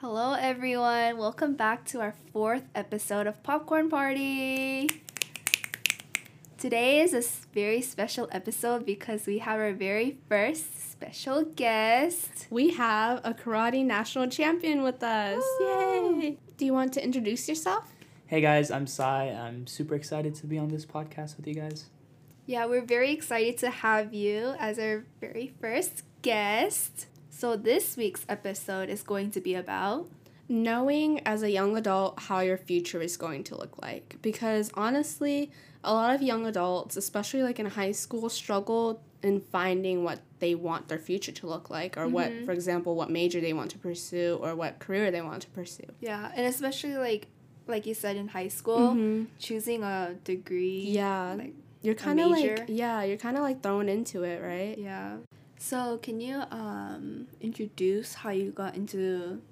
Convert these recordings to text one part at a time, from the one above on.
Hello, everyone. Welcome back to our fourth episode of Popcorn Party. Today is a very special episode because we have our very first special guest. We have a karate national champion with us. Woo! Yay! Do you want to introduce yourself? Hey guys, I'm Sai. I'm super excited to be on this podcast with you guys. Yeah, we're very excited to have you as our very first guest. So, this week's episode is going to be about Knowing as a young adult how your future is going to look like. Because honestly, a lot of young adults, especially like in high school, struggle in finding what they want their future to look like, or what, Mhm. for example, what major they want to pursue, or what career they want to pursue. yeah, and especially like like you said in high school, Mhm. choosing a degree. Yeah. Like You're kind of like, yeah, you're kind of like thrown into it, right? Yeah. So can you um introduce how you got into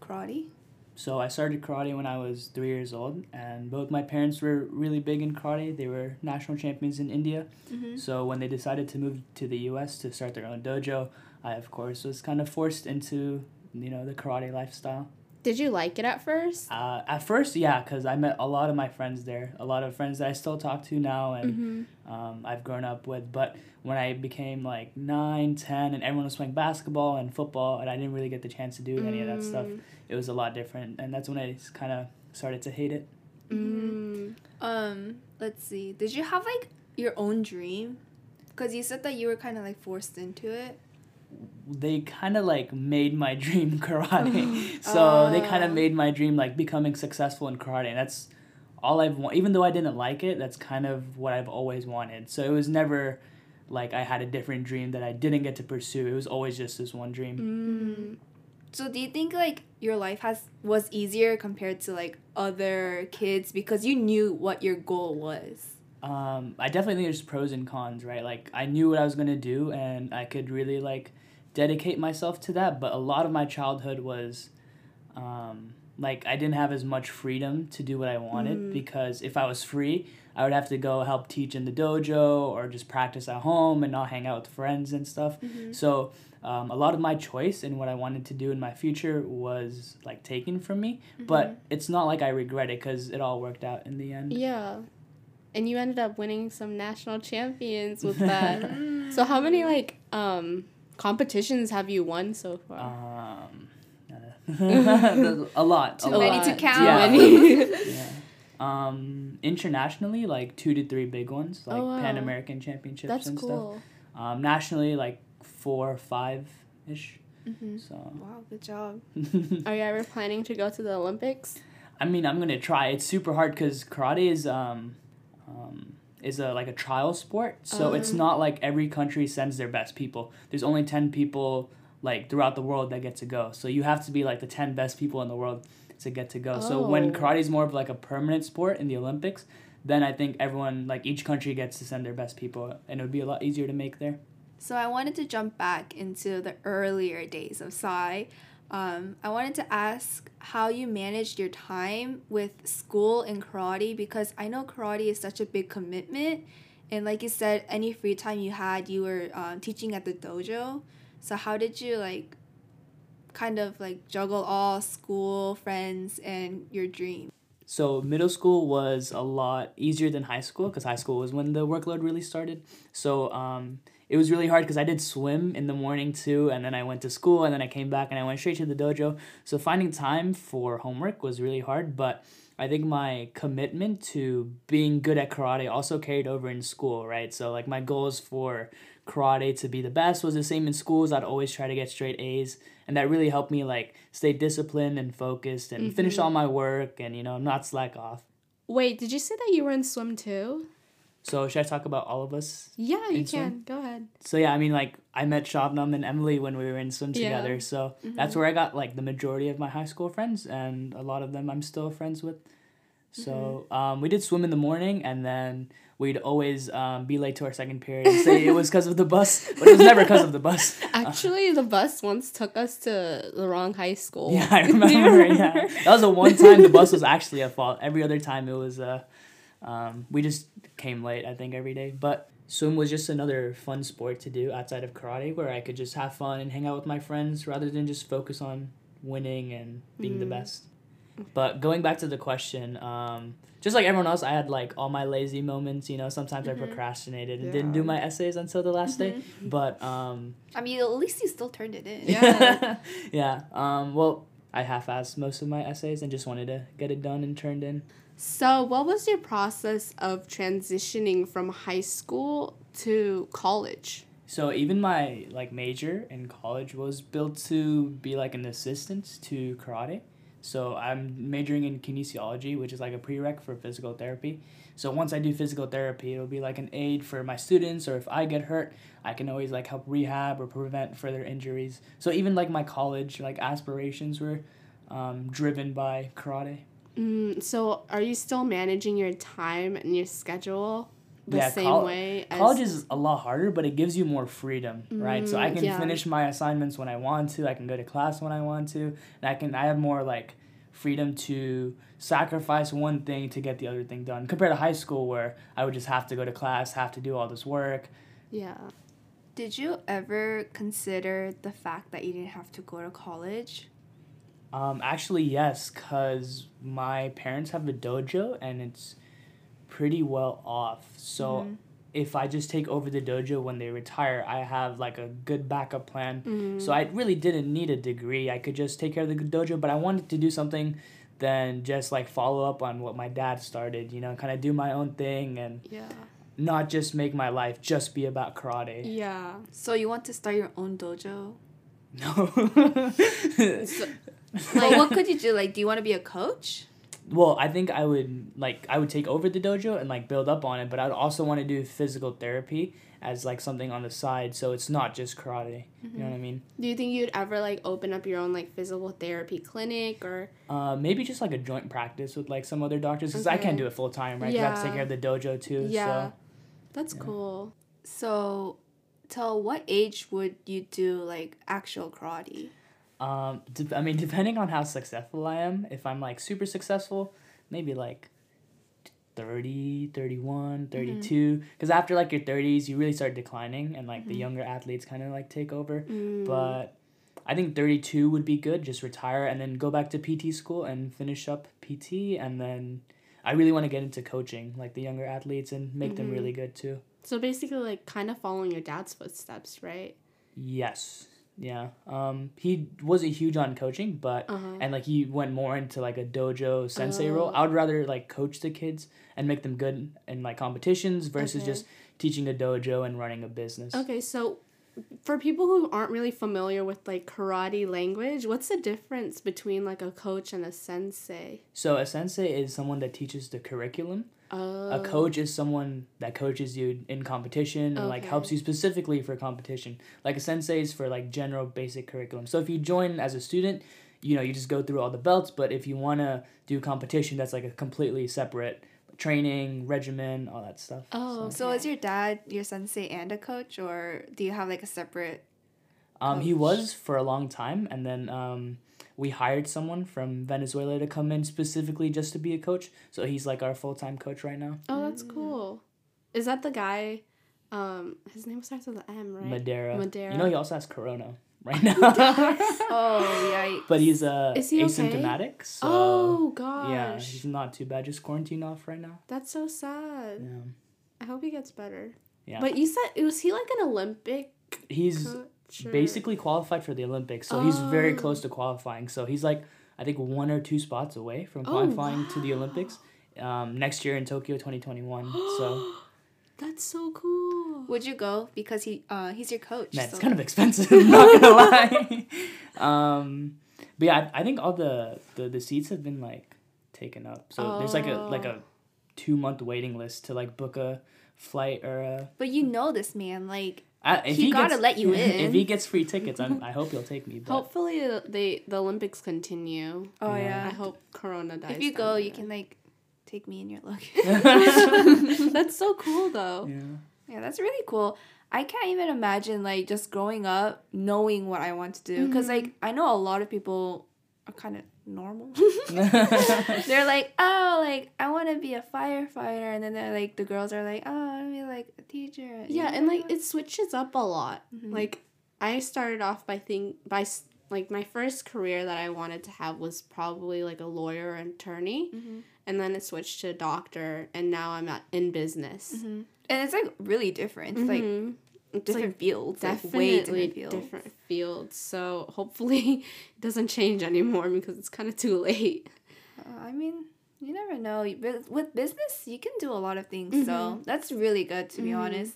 karate? So I started karate when I was three years old, and both my parents were really big in karate. They were national champions in India. Mm-hmm. So when they decided to move to the U.S. to start their own dojo, I of course was kind of forced into you know the karate lifestyle. Did you like it at first? Uh, at first, yeah, because I met a lot of my friends there, a lot of friends that I still talk to now, and Mm-hmm. um, I've grown up with. But when I became like nine, ten, and everyone was playing basketball and football, and I didn't really get the chance to do any of that stuff, it was a lot different. And that's when I kind of started to hate it. Mm. Um, let's see. Did you have like your own dream? Because you said that you were kind of like forced into it. They kind of like made my dream karate. so they kind of made my dream like becoming successful in karate. And that's all I've wa- even though I didn't like it, that's kind of what I've always wanted. So it was never like I had a different dream that I didn't get to pursue. It was always just this one dream. Mm. So do you think like your life has was easier compared to like other kids because you knew what your goal was? Um, I definitely think there's pros and cons, right? Like I knew what I was gonna do, and I could really like dedicate myself to that. But a lot of my childhood was, um, like I didn't have as much freedom to do what I wanted Mm. because if I was free, I would have to go help teach in the dojo or just practice at home and not hang out with friends and stuff. So um, a lot of my choice and what I wanted to do in my future was like taken from me. But it's not like I regret it because it all worked out in the end. Yeah. And you ended up winning some national champions with that. so how many like um competitions have you won so far? Um, a lot. Too a many lot. to count. Yeah. yeah. Um, internationally, like two to three big ones, like Oh, wow. Pan American Championships That's and cool. stuff. Um, nationally, like four or five ish. Mm-hmm. So, Wow, good job. Are you ever planning to go to the Olympics? I mean, I'm gonna try. It's super hard because karate is um, um, is a like a trial sport. So it's Um. not like every country sends their best people. There's only ten people like throughout the world that get to go. So you have to be like the ten best people in the world to get to go. So when Oh. karate is more of like a permanent sport in the Olympics, then I think everyone like each country gets to send their best people, and it would be a lot easier to make there. So I wanted to jump back into the earlier days of Sai. Um, I wanted to ask how you managed your time with school and karate because I know karate is such a big commitment. And like you said, any free time you had, you were um, teaching at the dojo. So how did you like kind of like juggle all school, friends, and your dream? So middle school was a lot easier than high school because high school was when the workload really started. So um, it was really hard because I did swim in the morning too, and then I went to school, and then I came back and I went straight to the dojo. So finding time for homework was really hard, but I think my commitment to being good at karate also carried over in school, right? So like my goals for karate to be the best was the same in schools. I'd always try to get straight A's, and that really helped me like stay disciplined and focused and finish mm-hmm. all my work and you know not slack off. Wait, did you say that you were in swim too? So should I talk about all of us? Yeah, you can. Go ahead. So yeah, I mean like I met Shabnam and Emily when we were in swim Yeah. together. So that's where I got like the majority of my high school friends and a lot of them I'm still friends with. So um, we did swim in the morning and then we'd always um, be late to our second period and say it was because of the bus, but it was never because of the bus. Actually, the bus once took us to the wrong high school. Yeah, I you remember. yeah, that was the one time the bus was actually at fault. Every other time it was uh, um, we just came late. I think every day, but swim was just another fun sport to do outside of karate, where I could just have fun and hang out with my friends rather than just focus on winning and being the Mm. best. But going back to the question, um, just like everyone else, I had like all my lazy moments. You know, sometimes I Mhm. procrastinated and didn't do my essays until the last day. Mhm. But um, I mean, at least you still turned it in. Yeah. yeah. Um, well, I half-assed most of my essays and just wanted to get it done and turned in. So, what was your process of transitioning from high school to college? So even my like major in college was built to be like an assistant to karate. So I'm majoring in kinesiology, which is like a prereq for physical therapy. So once I do physical therapy, it'll be like an aid for my students, or if I get hurt, I can always like help rehab or prevent further injuries. So even like my college like aspirations were um, driven by karate. Mm, so, are you still managing your time and your schedule the Yeah, same col- way? As, College is a lot harder, but it gives you more freedom, right? So I Mm, can yeah. finish my assignments when I want to. I can go to class when I want to, and I can. I have more like freedom to sacrifice one thing to get the other thing done. Compared to high school, where I would just have to go to class, have to do all this work. Yeah. Did you ever consider the fact that you didn't have to go to college? Um, actually, yes, cause my parents have a dojo, and it's pretty well off. So. Mhm. If I just take over the dojo when they retire, I have like a good backup plan Mm. So I really didn't need a degree. I could just take care of the dojo, but I wanted to do something than just like follow up on what my dad started, you know, kind of do my own thing and yeah. not just make my life just be about karate. Yeah. So you want to start your own dojo? No. So- well, what could you do? Like, do you want to be a coach? Well, I think I would like I would take over the dojo and like build up on it, but I'd also want to do physical therapy as like something on the side so it's not just karate. You know what I mean? Do you think you'd ever like open up your own like physical therapy clinic or Uh, maybe just like a joint practice with like some other doctors because I can't do it full time, right? 'Cause I have to take care of the dojo too. Yeah. So. That's Yeah. cool. So, till what age would you do like actual karate? Um, de- I mean, depending on how successful I am, if I'm like super successful, maybe like 30, 31, 32. Because after like your 30s, you really start declining and like the Mhm. younger athletes kind of like take over. Mm. But I think 32 would be good. Just retire and then go back to PT school and finish up PT. And then I really want to get into coaching like the younger athletes and make them Mhm. really good too. so basically like kind of following your dad's footsteps, right? Yes. Yeah. Um, he wasn't huge on coaching, but Uh-huh. and like he went more into like a dojo sensei Oh. role. I would rather like coach the kids and make them good in like competitions versus Okay. just teaching a dojo and running a business. Okay, so for people who aren't really familiar with like karate language, what's the difference between like a coach and a sensei? So a sensei is someone that teaches the curriculum. Oh. A coach is someone that coaches you in competition and like helps you specifically for competition. Like a sensei is for like general basic curriculum. So if you join as a student, you know, you just go through all the belts, but if you want to do competition, that's like a completely separate training, regimen, all that stuff. Oh, So, is your dad your sensei and a coach, or do you have like a separate? Um, he was for a long time, and then um, we hired someone from Venezuela to come in specifically just to be a coach. So he's like our full time coach right now. Oh, that's cool. Is that the guy? Um, his name starts with an M, right? Madeira. Madeira. You know he also has corona right now. Oh yeah. but he's uh, Is he okay? asymptomatic. So oh gosh. yeah, he's not too bad. Just quarantined off right now. That's so sad. Yeah. I hope he gets better. Yeah. But you said was he like an Olympic He's coach? Or- basically qualified for the Olympics, so he's very Oh. close to qualifying. So he's like I think one or two spots away from Oh, qualifying to the. Olympics um, next year in Tokyo 2021. so. That's so cool. Would you go because he uh he's your coach? Man, it's kind of expensive. I'm not gonna lie. Um, but yeah, I, I think all the, the the seats have been like taken up. So there's like a like a Oh. two month waiting list to like book a flight or a. But you know this man, like I, if He gotta gets, let you in. If he gets free tickets, I'm, I hope he'll take me. But Hopefully uh, they the Olympics continue. oh Yeah. yeah. I hope Corona dies. if you down go, you can like take me in your luggage. That's so cool though. yeah. yeah, that's really cool. I can't even imagine like just growing up knowing what I want to do because Mhm. like I know a lot of people are kind of normal. they're like, oh, like I want to be a firefighter, and then they're like, the girls are like, oh, I want to be like a teacher. Yeah, and like it switches up a lot. Mhm. Like I started off by think by s- like my first career that I wanted to have was probably like a lawyer or attorney, Mm-hmm. and then it switched to doctor, and now I'm at, in business. Mm-hmm. And it's like really different. It's like Mhm. it's different like fields. Like definitely way different fields. different fields. So hopefully it doesn't change anymore because it's kind of too late. Uh, I mean, you never know. With with business, you can do a lot of things. So Mhm. that's really good to be Mhm. honest.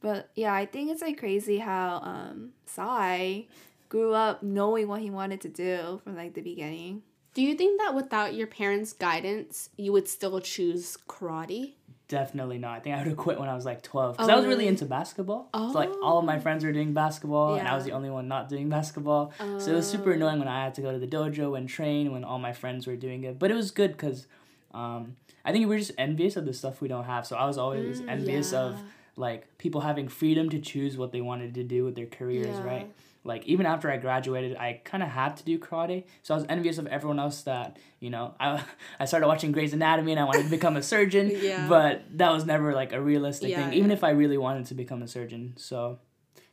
But yeah, I think it's like crazy how um Sai grew up knowing what he wanted to do from like the beginning. Do you think that without your parents' guidance, you would still choose karate? Definitely not. I think I would have quit when I was like 12 because I was really Oh. into basketball. So like all of my Oh. friends were doing basketball and I was the only one not doing basketball. So it was super Oh. annoying when I had to go to the dojo and train when all my friends were doing it. But it was good because um, I think we were just envious of the stuff we don't have. So I was always Mm, envious of like people having freedom to choose what they wanted to do with their careers, Yeah. right? Like even after I graduated, I kind of had to do karate. So I was envious of everyone else that you know. I I started watching Grey's Anatomy and I wanted to become a surgeon. Yeah. But that was never like a realistic Yeah, thing, even yeah. if I really wanted to become a surgeon. So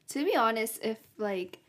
To be honest, if like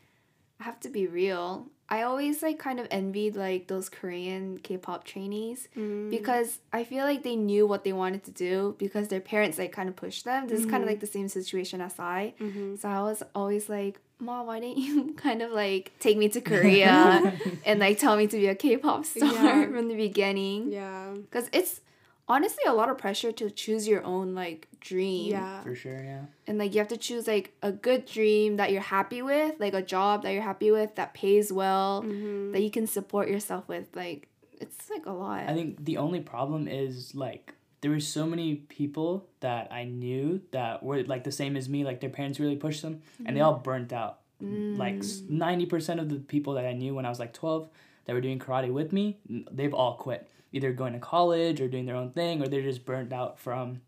I have to be real, I always like kind of envied like those Korean K-pop trainees Mm. because I feel like they knew what they wanted to do because their parents like kind of pushed them. This is kind of like the same situation as I. Mhm. So I was always like, Mom, why didn't you kind of like take me to Korea and like tell me to be a K-pop star Yeah. from the beginning? Yeah. Because it's honestly a lot of pressure to choose your own like dream. Yeah. for sure, yeah. And like you have to choose like a good dream that you're happy with, like a job that you're happy with that pays well, Mhm. that you can support yourself with. Like it's like a lot. I think the only problem is like there were so many people that I knew that were like the same as me, like their parents really pushed them, and they mm-hmm. all burnt out. Like mm. ninety percent of the people that I knew when I was like twelve that were doing karate with me, they've all quit, either going to college or doing their own thing, or they're just burnt out from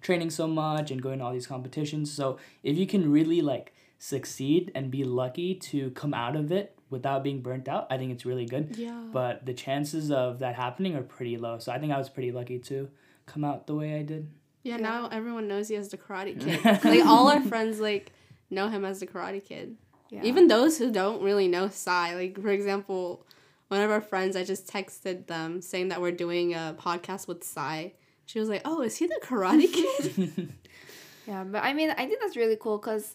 training so much and going to all these competitions. So if you can really like succeed and be lucky to come out of it without being burnt out, I think it's really good Yeah. but the chances of that happening are pretty low. So I think I was pretty lucky to come out the way I did. yeah, Yeah. now everyone knows he as the karate kid. like all our friends like know him as the karate kid. yeah. Even those who don't really know Sai, like for example, one of our friends, I just texted them saying that we're doing a podcast with Sai. She was like, "Oh, is he the Karate Kid?" yeah, but I mean, I think that's really cool because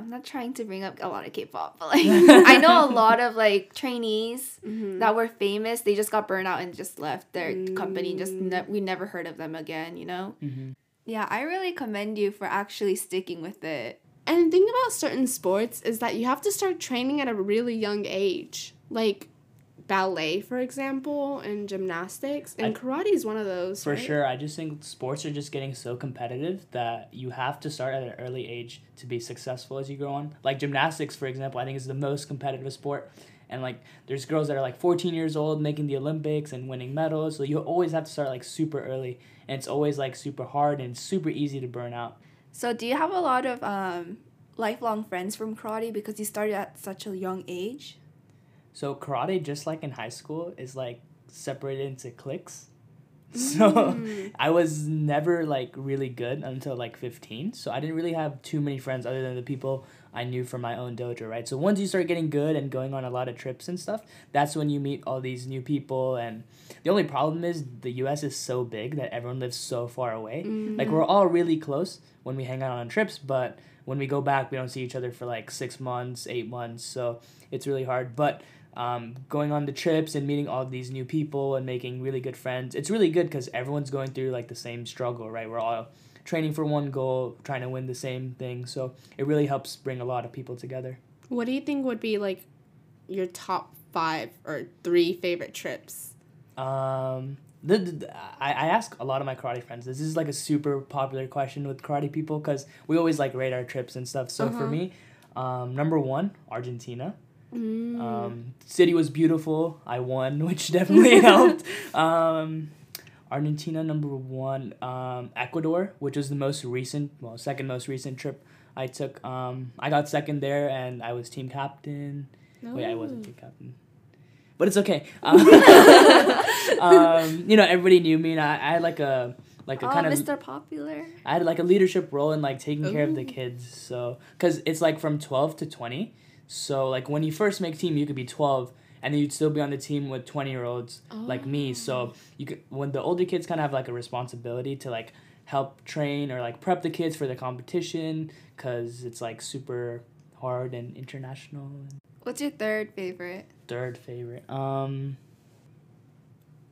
I'm not trying to bring up a lot of K-pop, but like I know a lot of like trainees Mhm. that were famous. They just got burned out and just left their company. Just Mm. ne- we never heard of them again. You know. hmm Yeah, I really commend you for actually sticking with it. And the thing about certain sports is that you have to start training at a really young age, like ballet, for example, and gymnastics. And I- karate is one of those. For right? sure. I just think sports are just getting so competitive that you have to start at an early age to be successful as you grow on. Like gymnastics, for example, I think is the most competitive sport. And like there's girls that are like 14 years old making the Olympics and winning medals. So you always have to start like super early. And it's always like super hard and super easy to burn out. So, do you have a lot of um, lifelong friends from karate because you started at such a young age? So karate, just like in high school, is like separated into cliques. So Mm. I was never like really good until like 15. So I didn't really have too many friends other than the people I knew from my own dojo, right? So once you start getting good and going on a lot of trips and stuff, that's when you meet all these new people. And the only problem is the US is so big that everyone lives so far away. Like we're all really close when we hang out on trips, but when we go back, we don't see each other for like six months, eight months. So it's really hard. But um, going on the trips and meeting all these new people and making really good friends, it's really good because everyone's going through like the same struggle, right? We're all training for one goal, trying to win the same thing. So it really helps bring a lot of people together. What do you think would be like your top five or three favorite trips? Um, the, the, I, I ask a lot of my karate friends. This is like a super popular question with karate people because we always like rate our trips and stuff. So for Uh-huh. me, um, number one, Argentina. Mm. Um, city was beautiful. I won, which definitely helped. Um, Argentina number one. Um, Ecuador, which was the most recent, well, second most recent trip I took. Um, I got second there, and I was team captain. Wait, I wasn't team captain. But it's okay. Um, um, you know, everybody knew me, and I, I had like a like a oh, kind of Mr. Popular. I had like a leadership role in like taking care of the kids. So, because it's like from 12 to 20. So like when you first make team, you could be twelve, and then you'd still be on the team with twenty year olds like me. So you could when the older kids kind of have like a responsibility to like help train or like prep the kids for the competition because it's like super hard and international. What's your third favorite? Third favorite, um,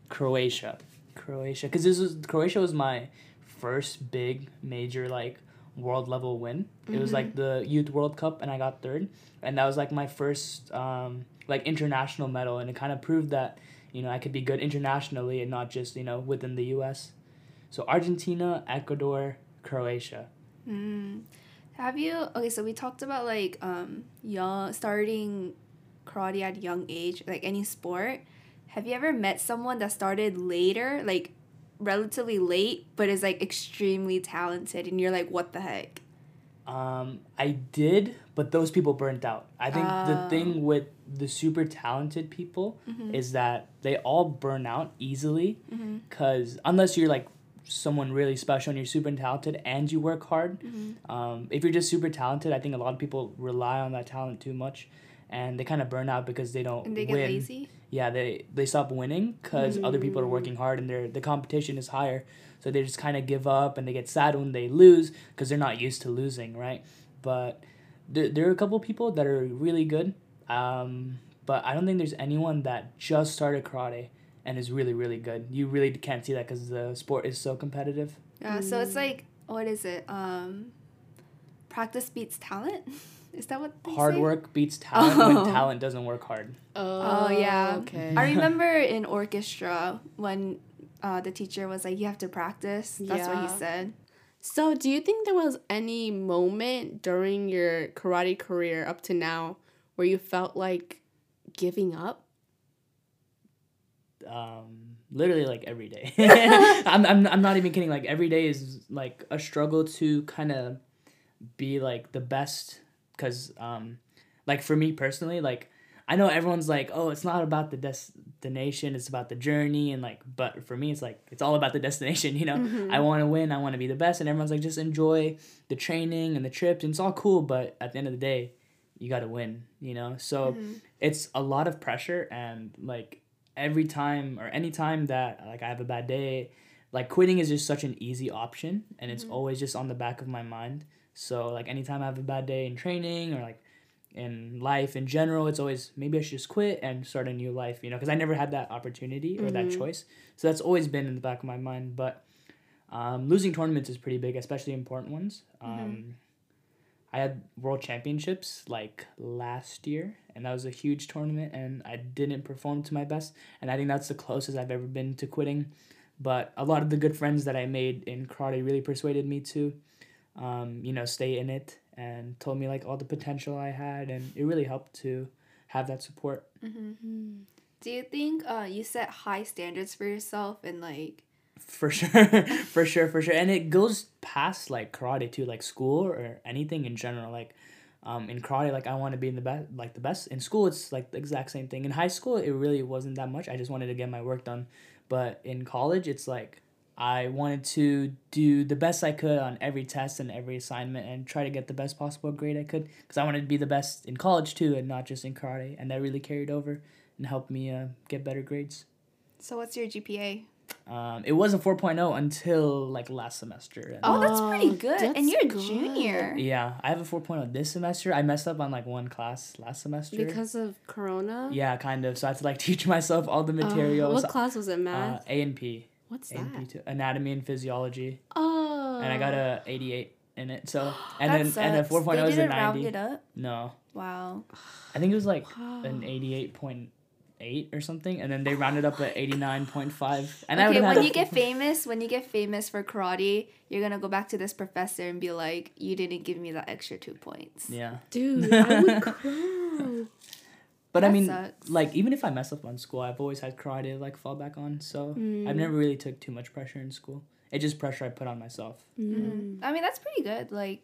Croatia, Croatia, because this was Croatia was my first big major like world level win. It was like the youth World Cup, and I got third, and that was like my first um, like international medal, and it kind of proved that you know I could be good internationally and not just you know within the U.S. So Argentina, Ecuador, Croatia. Mm. Have you okay? So we talked about like um young starting karate at young age, like any sport. Have you ever met someone that started later, like relatively late, but is like extremely talented, and you're like, what the heck? Um, I did, but those people burnt out. I think the Oh. thing with the super talented people is that they all burn out easily because unless you're like someone really special and you're super talented and you work hard, um, if you're just super talented, I think a lot of people rely on that talent too much, and they kind of burn out because they don't And they get win. lazy. Yeah, they they stop winning because other people are working hard and their the competition is higher. So they just kind of give up and they get sad when they lose because they're not used to losing, right? But there, there are a couple people that are really good, um, but I don't think there's anyone that just started karate and is really really good. You really can't see that because the sport is so competitive. Yeah. So it's like what is it? Um, practice beats talent. Is that what they Hard say? work beats talent Oh. when talent doesn't work hard. Oh, yeah. Okay. I remember in orchestra when uh, the teacher was like, "You have to practice." That's what he said. So, do you think there was any moment during your karate career up to now where you felt like giving up? um literally like every day I'm, I'm i'm not even kidding like every day is like a struggle to kind of be like the best because um like for me personally like i know everyone's like oh it's not about the destination it's about the journey and like but for me it's like it's all about the destination you know? Mm-hmm. I want to win i want to be the best and everyone's like just enjoy the training and the trips and it's all cool but at the end of the day you got to win you know? So mm-hmm. it's a lot of pressure and like every time or any time that like I have a bad day, like quitting is just such an easy option and it's mm-hmm. always just on the back of my mind. So like anytime I have a bad day in training or like in life in general, it's always maybe I should just quit and start a new life, you know, because I never had that opportunity or that choice. So that's always been in the back of my mind. But um, losing tournaments is pretty big, especially important ones. Um, I had world championships like last year, and that was a huge tournament, and I didn't perform to my best. And I think that's the closest I've ever been to quitting. But a lot of the good friends that I made in karate really persuaded me to, um, you know, stay in it and told me like all the potential I had, and it really helped to have that support. Do you think uh, you set high standards for yourself and like For sure, for sure, for sure, and it goes past like karate too, like school or anything in general. Like, um, in karate, like I want to be in the best, like the best. In school, it's like the exact same thing. In high school, it really wasn't that much. I just wanted to get my work done, but in college, it's like I wanted to do the best I could on every test and every assignment, and try to get the best possible grade I could, because I wanted to be the best in college too, and not just in karate. And that really carried over and helped me uh, get better grades. so what's your GPA? Um, it was a 4.0 until like last semester. And, Oh, that's pretty good. that's and you're a junior. Yeah, I have a 4.0 this semester. I messed up on like one class last semester. Because of Corona? yeah, kind of. So I had to like teach myself all the Uh, materials. what class was it, uh, math? A and P. What's and that? too. Anatomy and physiology. Oh. And I got a 88 in it. So and then and a 4.0 they is a didn't round 90. it up. No, Wow. I think it was like Wow. an 88.8 or something, and then they rounded up at 89.5. And I okay, when you get famous, when you get famous for karate, you're gonna go back to this professor and be like, "You didn't give me that extra two points." yeah. Dude, I would cry. But I mean, sucks. like even if I mess up on school, I've always had karate to like fall back on. So I've never really took too much pressure in school. It's just pressure I put on myself. Mhm. I mean, that's pretty good. Like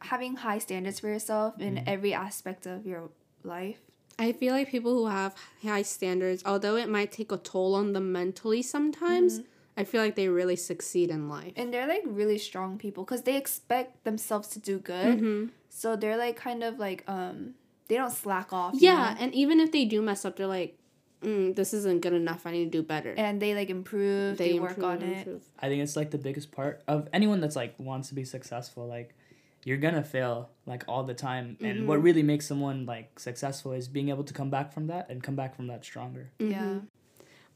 having high standards for yourself in Mm-hmm. every aspect of your life. I feel like people who have high standards, although it might take a toll on them mentally sometimes, I feel like they really succeed in life. And they're like really strong people because they expect themselves to do good. Mm-hmm. So they're like kind of like um they don't slack off. you Yeah, know? and even if they do mess up, they're like, mm, "This isn't good enough. I need to do better." and they like improve. They, work improve, on it. I think it's like the biggest part of anyone that's like wants to be successful. Like, you're gonna fail like all the time, and what really makes someone like successful is being able to come back from that and come back from that stronger. Yeah.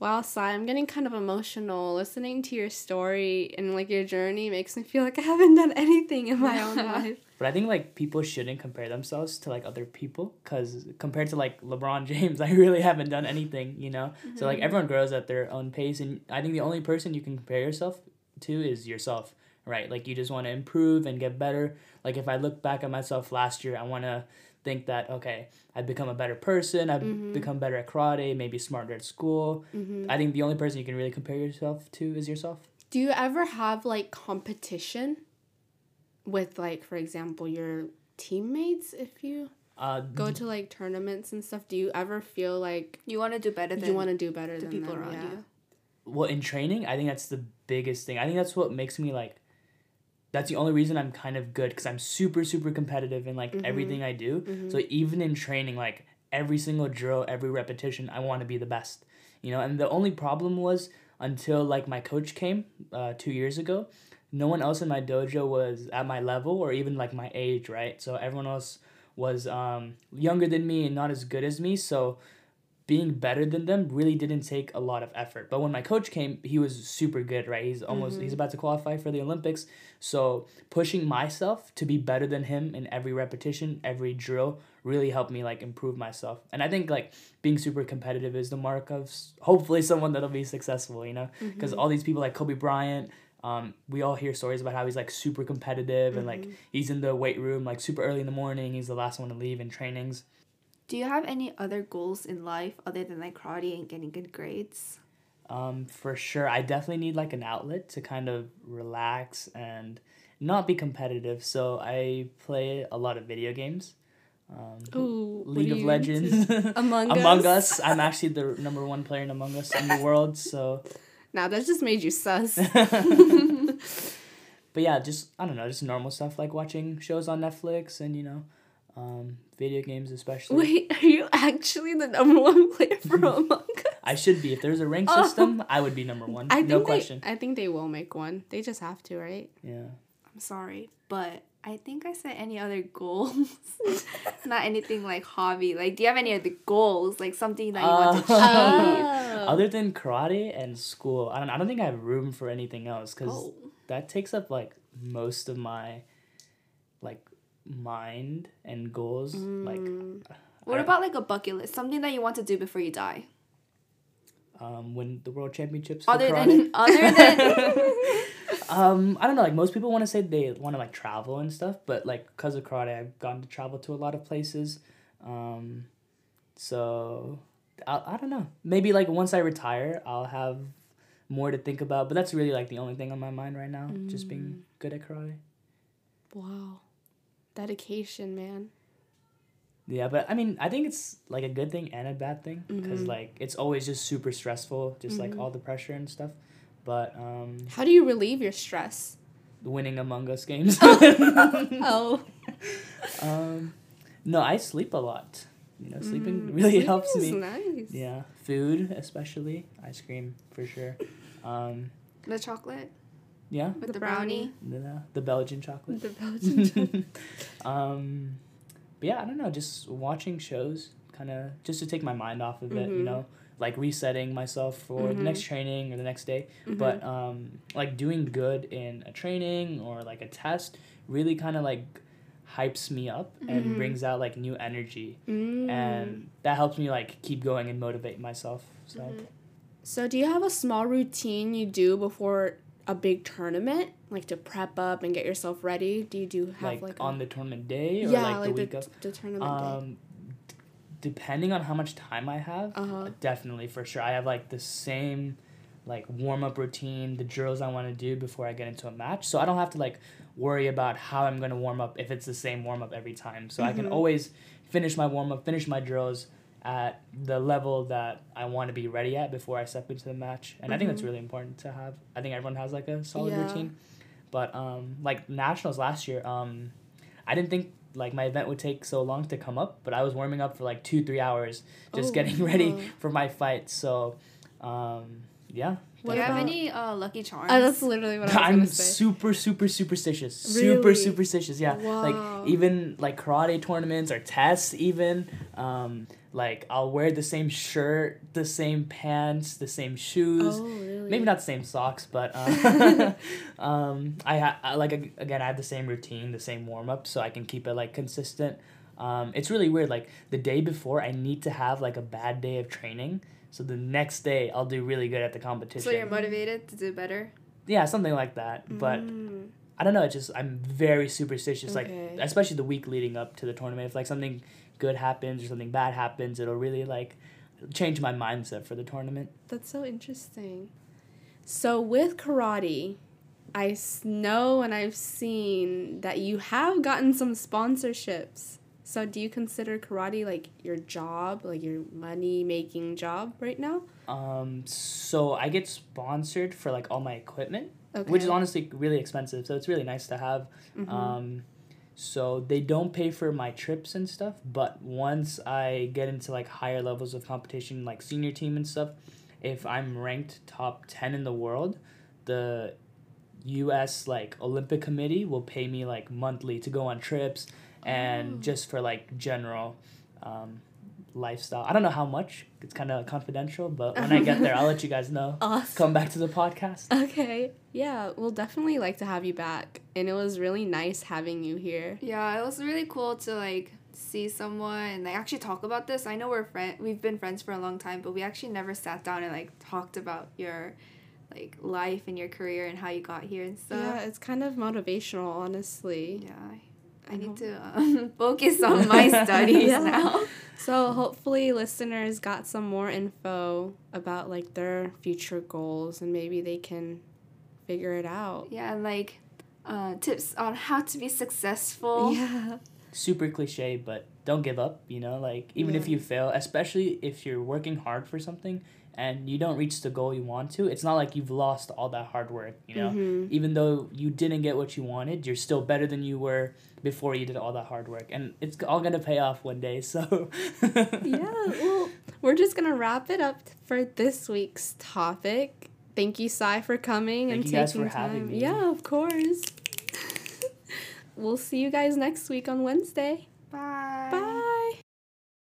Wow, Sai, I'm getting kind of emotional listening to your story and like your journey makes me feel like I haven't done anything in my own life. But I think like people shouldn't compare themselves to like other people because compared to like LeBron James, I really haven't done anything, you know. So like mm-hmm. everyone grows at their own pace, and I think the only person you can compare yourself to is yourself, right? Like you just want to improve and get better. Like if I look back at myself last year, I want to think that okay, I've become a better person. I've become better at karate, maybe smarter at school. I think the only person you can really compare yourself to is yourself. Do you ever have like competition with like for example your teammates if you Uh, go to like tournaments and stuff? Do you ever feel like You want to do better than you want to do better the than people them? around Yeah. you. well in training i think that's the biggest thing i think that's what makes me like that's the only reason i'm kind of good because i'm super super competitive in like everything i do. So even in training like every single drill every repetition i want to be the best you know? And the only problem was until like my coach came uh, two years ago no one else in my dojo was at my level or even like my age right? So everyone else was um, younger than me and not as good as me. So being better than them really didn't take a lot of effort. But when my coach came, he was super good, right? He's almost he's mm-hmm. about to qualify for the Olympics. So pushing myself to be better than him in every repetition, every drill really helped me like improve myself. And I think like being super competitive is the mark of hopefully someone that'll be successful, you know? Mm-hmm. Because all these people like Kobe Bryant, um, we all hear stories about how he's like super competitive and like mm-hmm. he's in the weight room like super early in the morning. He's the last one to leave in trainings. Do you have any other goals in life other than like karate and getting good grades? Um, for sure. I definitely need like an outlet to kind of relax and not be competitive. So I play a lot of video games. Um, Ooh, League of Legends. into? Among, Among Us. Us. I'm actually the number one player in Among Us in the world. So, Nah, that just made you sus. but yeah, just I don't know, just normal stuff like watching shows on Netflix and you know, um, video games especially. Wait, are you actually the number one player for Among Us? I should be. If there's a rank Oh. system, I would be number one. I no they, question. I think they will make one. They just have to, right? Yeah. I'm sorry, but I think I said any other goals. Not anything like hobby. Like, do you have any other goals? Like something that you want to Uh, achieve? Oh. Other than karate and school, I don't. I don't think I have room for anything else because Oh. that takes up like most of my, like, mind and goals. Like, What about like a bucket list? Something that you want to do before you die. um, win the world championships. Other than other than um, I don't know. Like most people want to say they want to like travel and stuff, but like because of karate, I've gotten to travel to a lot of places. Um, so I, I don't know. Maybe like once I retire, I'll have more to think about. But that's really like the only thing on my mind right now. Just being good at karate. Wow. Dedication, man. Yeah, but I mean, I think it's like a good thing and a bad thing because like it's always just super stressful, just like all the pressure and stuff. But um, How do you relieve your stress? winning Among Us games. Oh. um, no, I sleep a lot. You know, sleeping really helps me. Nice. Yeah, food especially, ice cream for sure. Um, the chocolate yeah, with The the, brownie. brownie. the, the Belgian chocolate. The Belgian. um, but yeah, I don't know, just watching shows, kind of just to take my mind off of it. You Mhm. know, like resetting myself for the Mhm. next training or the next day. Mhm. But um, like doing good in a training or like a test really kind of like hypes me up and Mhm. brings out like new energy Mm. and that helps me like keep going and motivate myself so Mm-hmm. So, do you have a small routine you do before a big tournament, like to prep up and get yourself ready? Do you do have like, like, on a, the tournament day or yeah, like, like the week the, of the tournament day? um d- depending on how much time i have Uh-huh. definitely for sure i have like the same like warm-up routine the drills i want to do before i get into a match so i don't have to like worry about how i'm going to warm up if it's the same warm-up every time so i can Mhm. always finish my warm-up finish my drills at the level that i want to be ready at before i step into the match and i think that's Mhm. really important to have i think everyone has like a solid Yeah. routine but um like nationals last year um i didn't think like my event would take so long to come up, but I was warming up for like two three hours, just Oh, getting ready wow. for my fight. So, um, yeah. What Do you have any uh, lucky charms? Oh, that's literally what I was I'm gonna say. super super superstitious. Super superstitious. Yeah. Wow. Like even like karate tournaments or tests even um like I'll wear the same shirt, the same pants, the same shoes. Oh, really? Maybe not the same socks, but uh, um, I, ha- I like again I have the same routine, the same warm up, so I can keep it like consistent. Um, it's really weird. Like the day before, I need to have like a bad day of training, so the next day I'll do really good at the competition. so you're motivated to do better. yeah, something like that. But Mm. I don't know. It's just I'm very superstitious. Okay. Like especially the week leading up to the tournament. If like something good happens or something bad happens, it'll really like change my mindset for the tournament. That's so interesting. So with karate, I know and I've seen that you have gotten some sponsorships. So do you consider karate like your job, like your money making job right now? Um, so I get sponsored for like all my equipment, Okay. which is honestly really expensive. So it's really nice to have. Mhm. Um, so they don't pay for my trips and stuff, but once I get into like higher levels of competition, like senior team and stuff, if I'm ranked top ten in the world, the U.S. like Olympic Committee will pay me like monthly to go on trips and Oh. just for like general um, lifestyle. I don't know how much. It's kind of confidential, but when I get there, I'll let you guys know. Awesome. Come back to the podcast. Okay. Yeah, we'll definitely like to have you back. And it was really nice having you here. Yeah, it was really cool to like see someone and like actually talk about this. I know we're friend we've been friends for a long time, but we actually never sat down and like talked about your like life and your career and how you got here and stuff. Yeah, it's kind of motivational, honestly. Yeah. I- need to um, focus on my studies Yeah. now. So hopefully listeners got some more info about like their future goals and maybe they can figure it out. Yeah, like uh, tips on how to be successful. Yeah. super cliche, but don't give up, you know, like even if you fail, especially if you're working hard for something and you don't reach the goal you want to, it's not like you've lost all that hard work, you know. Mhm. Even though you didn't get what you wanted, you're still better than you were before you did all that hard work. And it's all going to pay off one day. So yeah, well, we're just gonna wrap it up for this week's topic. Thank you, Sai, for coming Thank and you guys taking for time. having me. Yeah, of course. we'll see you guys next week on Wednesday. Bye. Bye.